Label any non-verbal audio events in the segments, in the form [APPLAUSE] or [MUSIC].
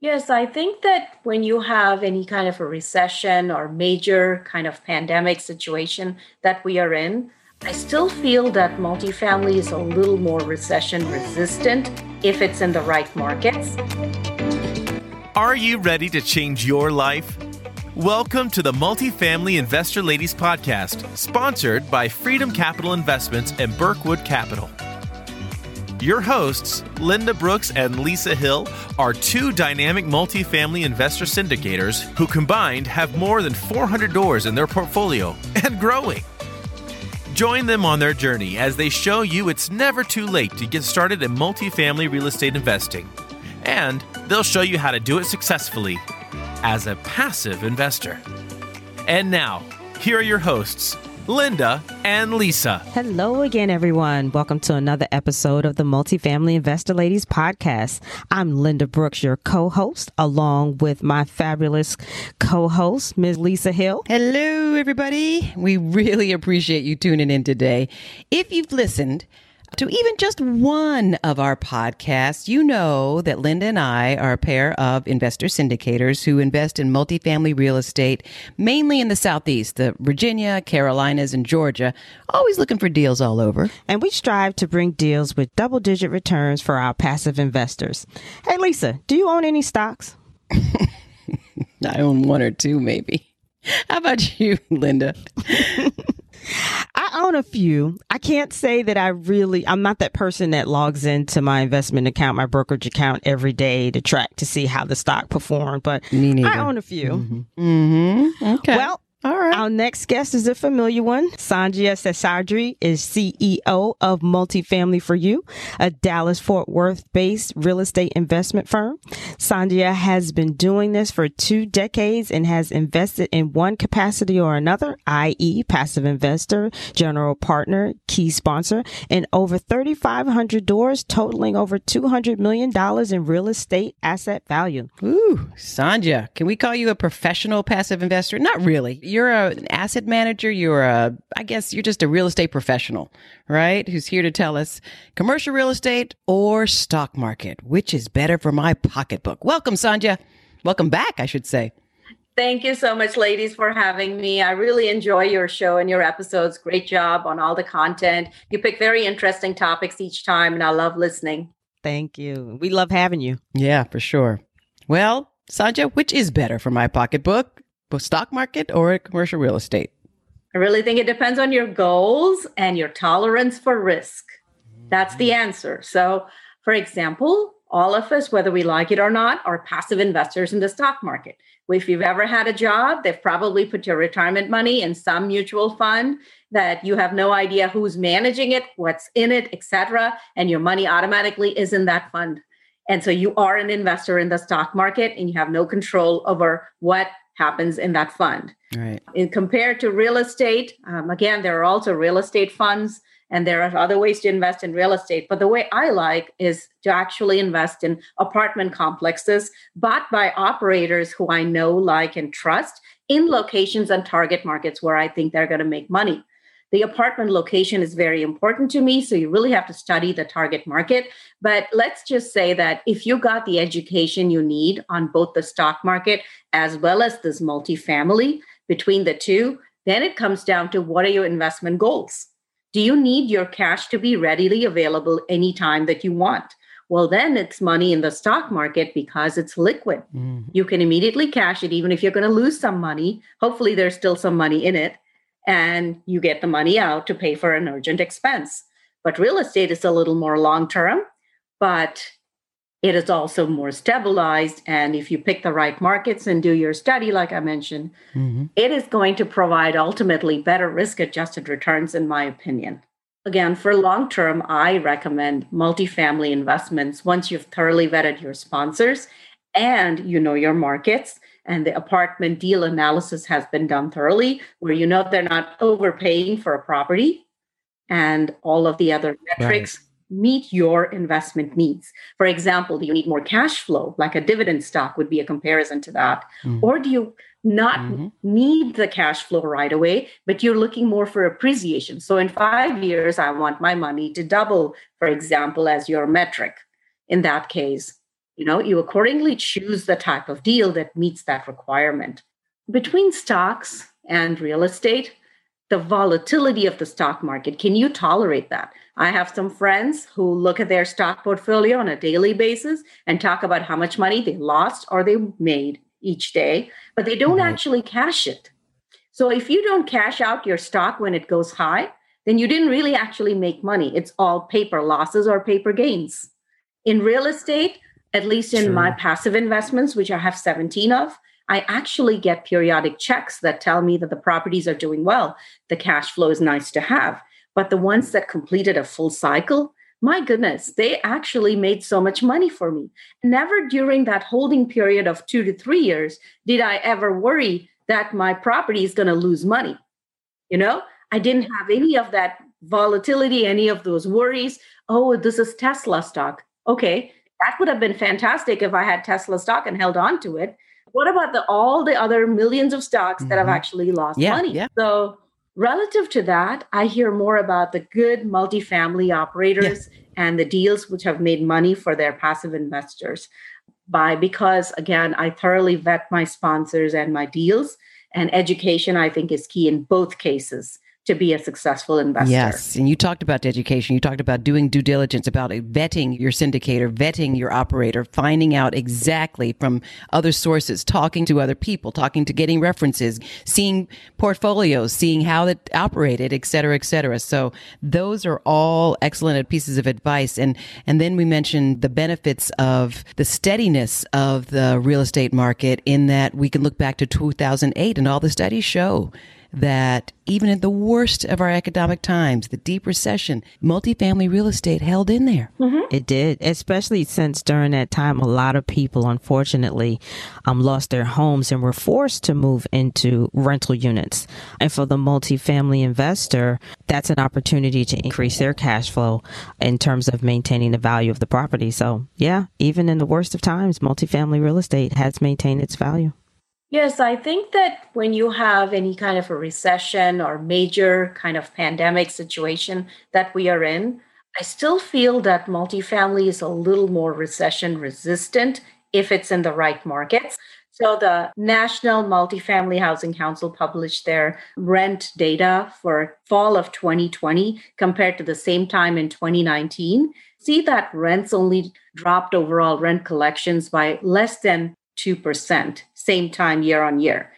Yes, I think that when you have any kind of a recession or major kind of pandemic situation that we are in, I still feel that multifamily is a little more recession resistant if it's in the right markets. Are you ready to change your life? Welcome to the Multifamily Investor Ladies Podcast, sponsored by Freedom Capital Investments and Berkwood Capital. Your hosts, Linda Brooks and Lisa Hill, are two dynamic multifamily investor syndicators who combined have more than 400 doors in their portfolio and growing. Join them on their journey as they show you it's never too late to get started in multifamily real estate investing. And they'll show you how to do it successfully as a passive investor. And now, here are your hosts, Linda and Lisa. Hello again, everyone. Welcome to another episode of the Multifamily Investor Ladies podcast. I'm Linda Brooks, your co host, along with my fabulous co host, Ms. Lisa Hill. Hello, everybody. We really appreciate you tuning in today. If you've listened, to even just one of our podcasts, you know that Linda and I are a pair of investor syndicators who invest in multifamily real estate, mainly in the Southeast, the Virginia, Carolinas, and Georgia, always looking for deals all over. And we strive to bring deals with double digit returns for our passive investors. Hey, Lisa, do you own any stocks? [LAUGHS] I own one or two, maybe. How about you, Linda? [LAUGHS] I own a few. I can't say that I really, I'm not that person that logs into my investment account, my brokerage account every day to track to see how the stock performed, but I own a few. Mm-hmm. Mm-hmm. Okay. Well, all right. Our next guest is a familiar one. Sandhya Seshadri is CEO of Multifamily for You, a Dallas Fort Worth based real estate investment firm. Sandhya has been doing this for two decades and has invested in one capacity or another, i.e., passive investor, general partner, key sponsor, in over 3,500 doors, totaling over $200 million in real estate asset value. Ooh, Sandhya, can we call you a professional passive investor? Not really you're a, an asset manager. You're a, I guess you're just a real estate professional, right? Who's here to tell us commercial real estate or stock market, which is better for my pocketbook. Welcome, Sandhya. Welcome back, I should say. Thank you so much, ladies, for having me. I really enjoy your show and your episodes. Great job on all the content. You pick very interesting topics each time, and I love listening. Thank you. We love having you. Yeah, for sure. Well, Sandhya, which is better for my pocketbook? Stock market or commercial real estate? I really think it depends on your goals and your tolerance for risk. That's the mm. answer. So, for example, all of us, whether we like it or not, are passive investors in the stock market. If you've ever had a job, they've probably put your retirement money in some mutual fund that you have no idea who's managing it, what's in it, etc., and your money automatically is in that fund. And so you are an investor in the stock market and you have no control over what happens in that fund. Right. In compared to real estate, um, again, there are also real estate funds and there are other ways to invest in real estate. But the way I like is to actually invest in apartment complexes bought by operators who I know, like, and trust in locations and target markets where I think they're going to make money. The apartment location is very important to me. So you really have to study the target market. But let's just say that if you got the education you need on both the stock market as well as this multifamily between the two, then it comes down to what are your investment goals? Do you need your cash to be readily available anytime that you want? Well, then it's money in the stock market because it's liquid. Mm-hmm. You can immediately cash it, even if you're going to lose some money. Hopefully, there's still some money in it and you get the money out to pay for an urgent expense. But real estate is a little more long term, but it is also more stabilized. And if you pick the right markets and do your study, like I mentioned, mm-hmm. it is going to provide ultimately better risk adjusted returns, in my opinion. Again, for long term, I recommend multifamily investments once you've thoroughly vetted your sponsors and you know your markets and the apartment deal analysis has been done thoroughly where you know they're not overpaying for a property and all of the other metrics right. meet your investment needs for example do you need more cash flow like a dividend stock would be a comparison to that mm-hmm. or do you not mm-hmm. need the cash flow right away but you're looking more for appreciation so in 5 years i want my money to double for example as your metric in that case You know, you accordingly choose the type of deal that meets that requirement. Between stocks and real estate, the volatility of the stock market, can you tolerate that? I have some friends who look at their stock portfolio on a daily basis and talk about how much money they lost or they made each day, but they don't mm-hmm. actually cash it. So if you don't cash out your stock when it goes high, then you didn't really actually make money. It's all paper losses or paper gains. In real estate, at least in my passive investments, which I have 17 of, I actually get periodic checks that tell me that the properties are doing well. The cash flow is nice to have. But the ones that completed a full cycle, my goodness, they actually made so much money for me. Never during that holding period of two to three years did I ever worry that my property is going to lose money. You know, I didn't have any of that volatility, any of those worries. Oh, this is Tesla stock. Okay, that would have been fantastic if I had Tesla stock and held on to it. What about the all the other millions of stocks mm-hmm. that have mm-hmm. actually lost yeah, money? Yeah. So relative to that, I hear more about the good multifamily operators yeah. and the deals which have made money for their passive investors by because again, I thoroughly vet my sponsors and my deals and education I think is key in both cases to be a successful investor. Yes. And you talked about education. You talked about doing due diligence, about vetting your syndicator, vetting your operator, finding out exactly from other sources, talking to other people, talking to getting references, seeing portfolios, seeing how it operated, et cetera, et cetera. So those are all excellent pieces of advice. And, and then we mentioned the benefits of the steadiness of the real estate market in that we can look back to 2008 and all the studies show that even in the worst of our economic times, the deep recession, multifamily real estate held in there. Mm-hmm. It did, especially since during that time, a lot of people, unfortunately, um, lost their homes and were forced to move into rental units. And for the multifamily investor, that's an opportunity to increase their cash flow in terms of maintaining the value of the property. So, yeah, even in the worst of times, multifamily real estate has maintained its value. Yes, I think that when you have any kind of a recession or major kind of pandemic situation that we are in, I still feel that multifamily is a little more recession resistant if it's in the right markets. So the National Multifamily Housing Council published their rent data for fall of 2020 compared to the same time in 2019. See that rents only dropped overall rent collections by less than 2%, same time year on year.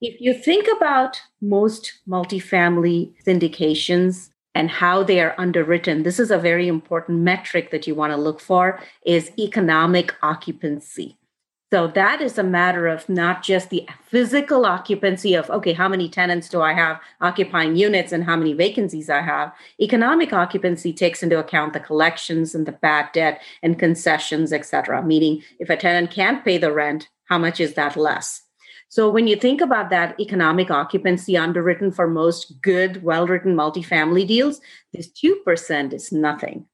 If you think about most multifamily syndications and how they are underwritten, this is a very important metric that you want to look for is economic occupancy. So that is a matter of not just the physical occupancy of, okay, how many tenants do I have occupying units and how many vacancies I have? Economic occupancy takes into account the collections and the bad debt and concessions, et cetera. Meaning, if a tenant can't pay the rent, how much is that less? So when you think about that economic occupancy underwritten for most good, well written multifamily deals, this 2% is nothing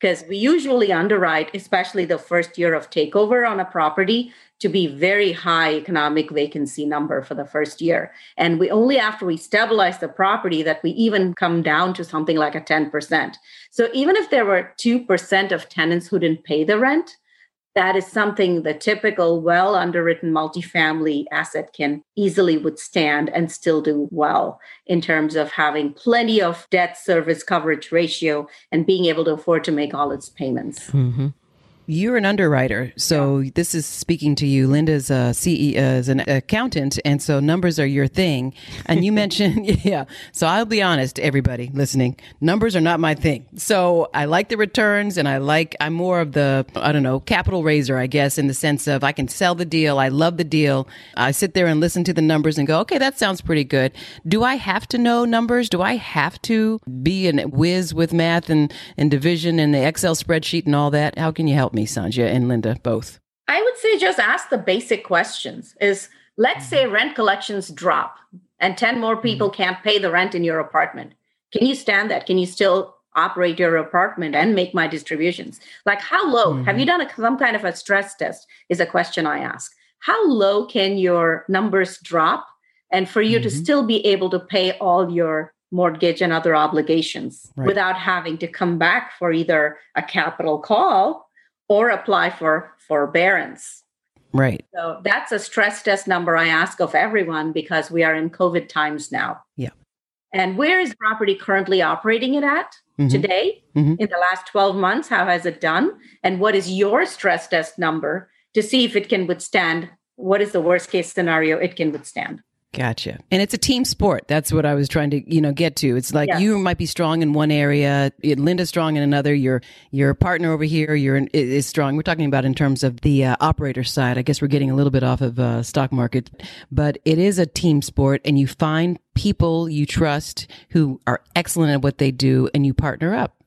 because we usually underwrite, especially the first year of takeover on a property, to be very high economic vacancy number for the first year. And we only after we stabilize the property that we even come down to something like a 10%. So even if there were 2% of tenants who didn't pay the rent, that is something the typical well underwritten multifamily asset can easily withstand and still do well in terms of having plenty of debt service coverage ratio and being able to afford to make all its payments. Mm-hmm. You're an underwriter, so yeah. this is speaking to you. Linda's a CEO, is an accountant, and so numbers are your thing. And you [LAUGHS] mentioned, [LAUGHS] yeah. So I'll be honest, everybody listening, numbers are not my thing. So I like the returns, and I like I'm more of the I don't know capital raiser, I guess, in the sense of I can sell the deal. I love the deal. I sit there and listen to the numbers and go, okay, that sounds pretty good. Do I have to know numbers? Do I have to be a whiz with math and and division and the Excel spreadsheet and all that? How can you help me? Me, Sandhya and Linda, both? I would say just ask the basic questions. Is let's say mm-hmm. rent collections drop and 10 more people mm-hmm. can't pay the rent in your apartment. Can you stand that? Can you still operate your apartment and make my distributions? Like how low? Mm-hmm. Have you done a, some kind of a stress test? Is a question I ask. How low can your numbers drop and for you mm-hmm. to still be able to pay all your mortgage and other obligations right. without having to come back for either a capital call or apply for forbearance. Right. So that's a stress test number I ask of everyone because we are in COVID times now. Yeah. And where is property currently operating it at Mhm. today? Mhm. In the last 12 months, how has it done? And what is your stress test number to see if it can withstand what is the worst case scenario it can withstand? Gotcha. And it's a team sport. That's what I was trying to, you know, get to. It's like you might be strong in one area, Linda's strong in another. Your your partner over here, you're in, is strong. We're talking about in terms of the uh, operator side. I guess we're getting a little bit off of uh, stock market, but it is a team sport, and you find people you trust who are excellent at what they do, and you partner up.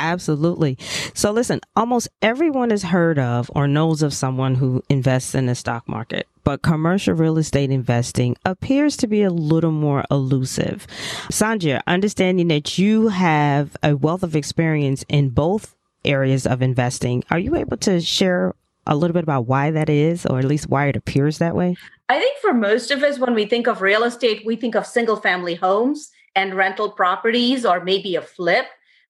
Absolutely. So listen, almost everyone has heard of or knows of someone who invests in the stock market, but commercial real estate investing appears to be a little more elusive. Sandhya, understanding that you have a wealth of experience in both areas of investing, are you able to share a little bit about why that is, or at least why it appears that way? I think for most of us, when we think of real estate, we think of single family homes and rental properties or maybe a flip.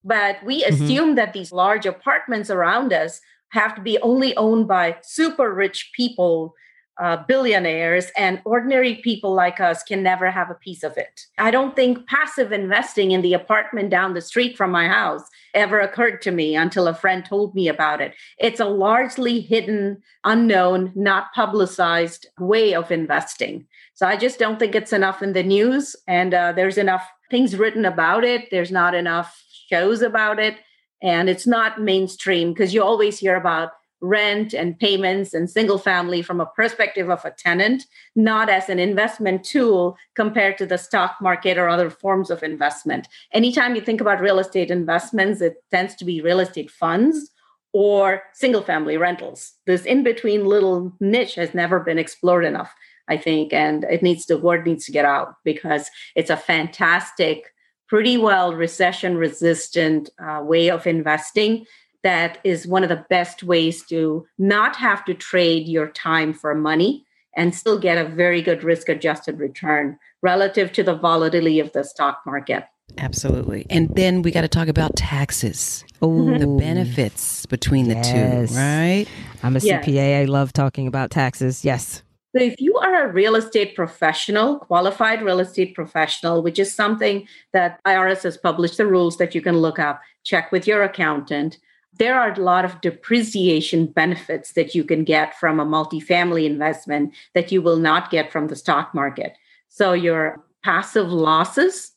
But we Mhm. assume that these large apartments around us have to be only owned by super rich people, uh, billionaires, and ordinary people like us can never have a piece of it. I don't think passive investing in the apartment down the street from my house ever occurred to me until a friend told me about it. It's a largely hidden, unknown, not publicized way of investing. So I just don't think it's enough in the news, and uh, there's enough things written about it. There's not enough shows about it, and it's not mainstream because you always hear about rent and payments and single family from a perspective of a tenant, not as an investment tool compared to the stock market or other forms of investment. Anytime you think about real estate investments, it tends to be real estate funds or single family rentals. This in between little niche has never been explored enough, I think, and it needs the word needs to get out because it's a fantastic, pretty well recession resistant uh, way of investing that is one of the best ways to not have to trade your time for money and still get a very good risk adjusted return relative to the volatility of the stock market. Absolutely. And then we got to talk about taxes, Ooh, the benefits between the Yes. two, right? I'm a Yes. CPA. I love talking about taxes. Yes. So, if you are a real estate professional, qualified real estate professional, which is something that IRS has published the rules that you can look up, check with your accountant. There are a lot of depreciation benefits that you can get from a multifamily investment that you will not get from the stock market. So, your passive losses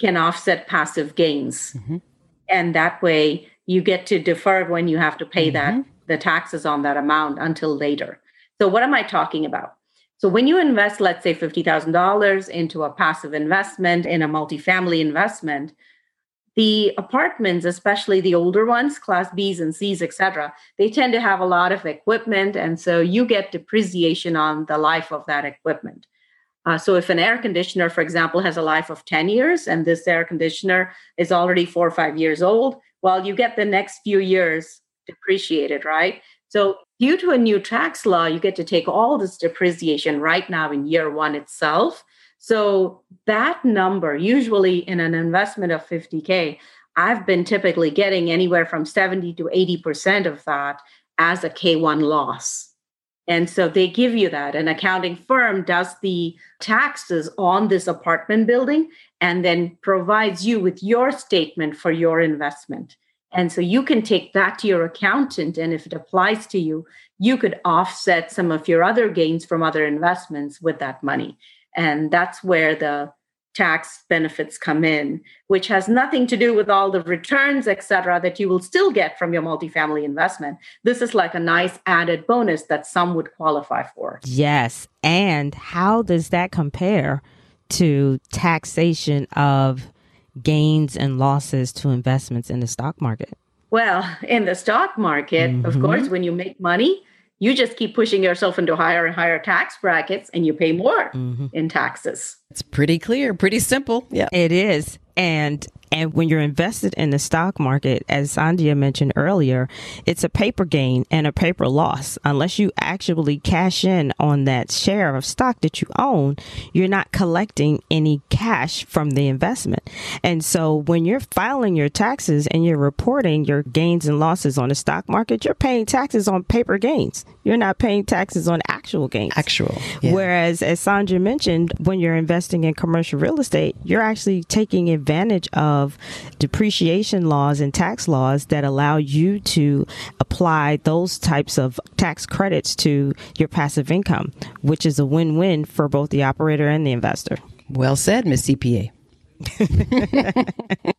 can offset passive gains. Mhm. And that way, you get to defer when you have to pay that Mhm. the taxes on that amount until later. So, what am I talking about? So, when you invest, let's say $50,000 into a passive investment in a multifamily investment, the apartments, especially the older ones, class Bs and Cs, et cetera, they tend to have a lot of equipment. And so you get depreciation on the life of that equipment. Uh, so if an air conditioner, for example, has a life of 10 years and this air conditioner is already four or five years old, well, you get the next few years depreciated, right? So due to a new tax law, you get to take all this depreciation right now in year one itself. So that number, usually in an investment of 50K, I've been typically getting anywhere from 70 to 80% of that as a K1 loss. And so they give you that. An accounting firm does the taxes on this apartment building and then provides you with your statement for your investment. And so you can take that to your accountant. And if it applies to you, you could offset some of your other gains from other investments with that money. And that's where the tax benefits come in, which has nothing to do with all the returns, et cetera, that you will still get from your multifamily investment. This is like a nice added bonus that some would qualify for. Yes. And how does that compare to taxation of gains and losses to investments in the stock market? Well, in the stock market, of Mhm. course, when you make money, you just keep pushing yourself into higher and higher tax brackets and you pay more Mm-hmm. in taxes. It's pretty clear, pretty simple. Yeah. It is. And and when you're invested in the stock market, as Sandhya mentioned earlier, it's a paper gain and a paper loss. Unless you actually cash in on that share of stock that you own, you're not collecting any cash from the investment. And so when you're filing your taxes and you're reporting your gains and losses on the stock market, you're paying taxes on paper gains. You're not paying taxes on actual gains. Actual. Yeah. Whereas, as Sandhya mentioned, when you're investing in commercial real estate, you're actually taking advantage of depreciation laws and tax laws that allow you to apply those types of tax credits to your passive income, which is a win win for both the operator and the investor. Well said, Miss CPA. [LAUGHS]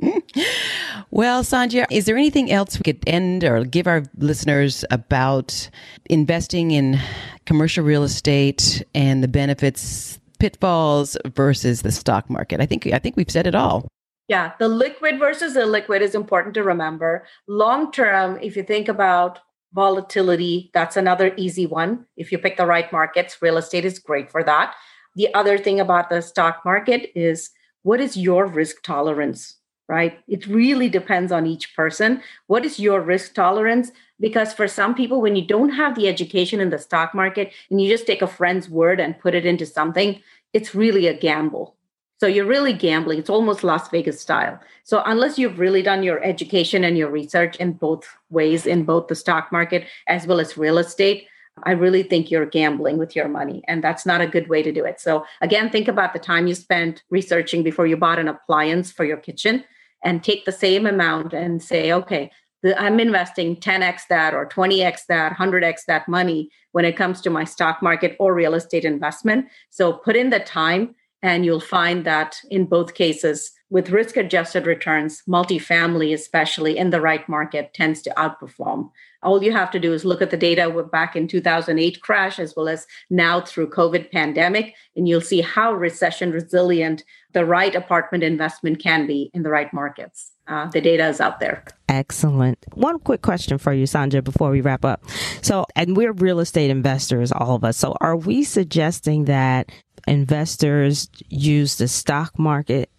[LAUGHS] well, Sandhya, is there anything else we could end or give our listeners about investing in commercial real estate and the benefits, pitfalls versus the stock market? I think I think we've said it all. Yeah, the liquid versus the liquid is important to remember. Long term, if you think about volatility, that's another easy one. If you pick the right markets, real estate is great for that. The other thing about the stock market is what is your risk tolerance? Right? It really depends on each person. What is your risk tolerance? Because for some people, when you don't have the education in the stock market and you just take a friend's word and put it into something, it's really a gamble. So you're really gambling. It's almost Las Vegas style. So unless you've really done your education and your research in both ways, in both the stock market as well as real estate, I really think you're gambling with your money, and that's not a good way to do it. So, again, think about the time you spent researching before you bought an appliance for your kitchen and take the same amount and say, okay, I'm investing 10x that or 20x that, 100x that money when it comes to my stock market or real estate investment. So put in the time, and you'll find that in both cases, with risk adjusted returns, multifamily, especially in the right market, tends to outperform. All you have to do is look at the data back in 2008 crash as well as now through COVID pandemic, and you'll see how recession resilient the right apartment investment can be in the right markets. Uh, the data is out there. Excellent. One quick question for you, Sandhya, before we wrap up. So, and we're real estate investors, all of us. So, are we suggesting that investors use the stock market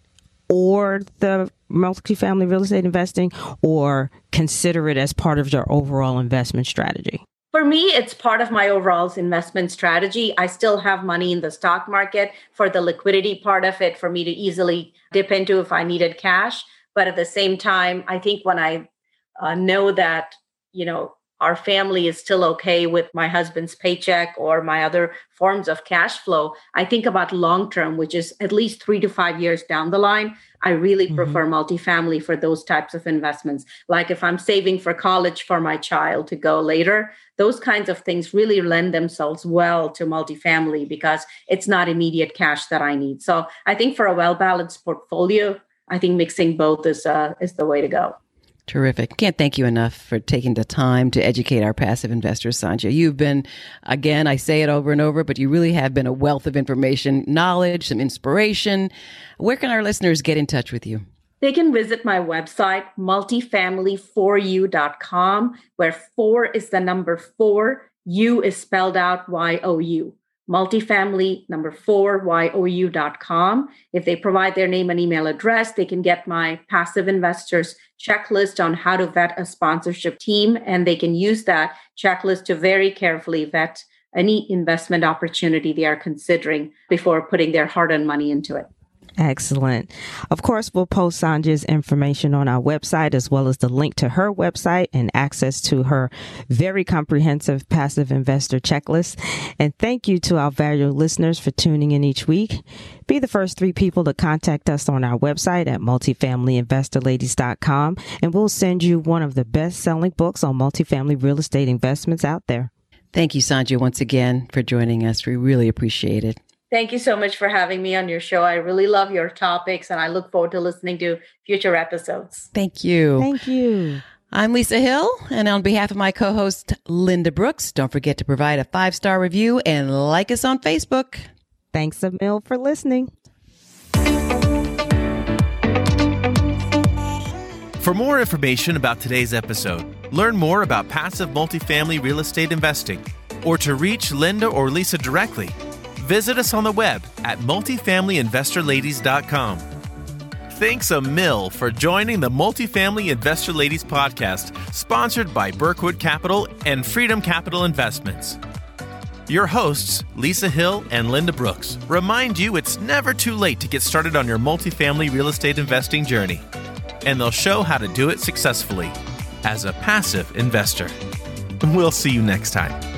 or the multifamily real estate investing or consider it as part of your overall investment strategy? For me, it's part of my overall investment strategy. I still have money in the stock market for the liquidity part of it for me to easily dip into if I needed cash. But at the same time, I think when I uh, know that, you know, our family is still okay with my husband's paycheck or my other forms of cash flow, I think about long term, which is at least three to five years down the line. I really mm-hmm. prefer multifamily for those types of investments. Like if I'm saving for college for my child to go later, those kinds of things really lend themselves well to multifamily because it's not immediate cash that I need. So I think for a well balanced portfolio, I think mixing both is uh, is the way to go. Terrific. Can't thank you enough for taking the time to educate our passive investors, Sandhya. You've been, again, I say it over and over, but you really have been a wealth of information, knowledge, some inspiration. Where can our listeners get in touch with you? They can visit my website, multifamily4u.com, where four is the number four, U is spelled out Y O U multifamily number four you.com if they provide their name and email address they can get my passive investors checklist on how to vet a sponsorship team and they can use that checklist to very carefully vet any investment opportunity they are considering before putting their hard-earned money into it Excellent. Of course, we'll post Sandhya's information on our website as well as the link to her website and access to her very comprehensive passive investor checklist. And thank you to our valued listeners for tuning in each week. Be the first three people to contact us on our website at multifamilyinvestorladies.com and we'll send you one of the best selling books on multifamily real estate investments out there. Thank you, Sandhya, once again for joining us. We really appreciate it. Thank you so much for having me on your show. I really love your topics and I look forward to listening to future episodes. Thank you. Thank you. I'm Lisa Hill, and on behalf of my co host, Linda Brooks, don't forget to provide a five star review and like us on Facebook. Thanks a mil for listening. For more information about today's episode, learn more about passive multifamily real estate investing, or to reach Linda or Lisa directly, visit us on the web at multifamilyinvestorladies.com. Thanks a mill for joining the Multifamily Investor Ladies podcast, sponsored by Birkwood Capital and Freedom Capital Investments. Your hosts, Lisa Hill and Linda Brooks, remind you it's never too late to get started on your multifamily real estate investing journey. And they'll show how to do it successfully as a passive investor. We'll see you next time.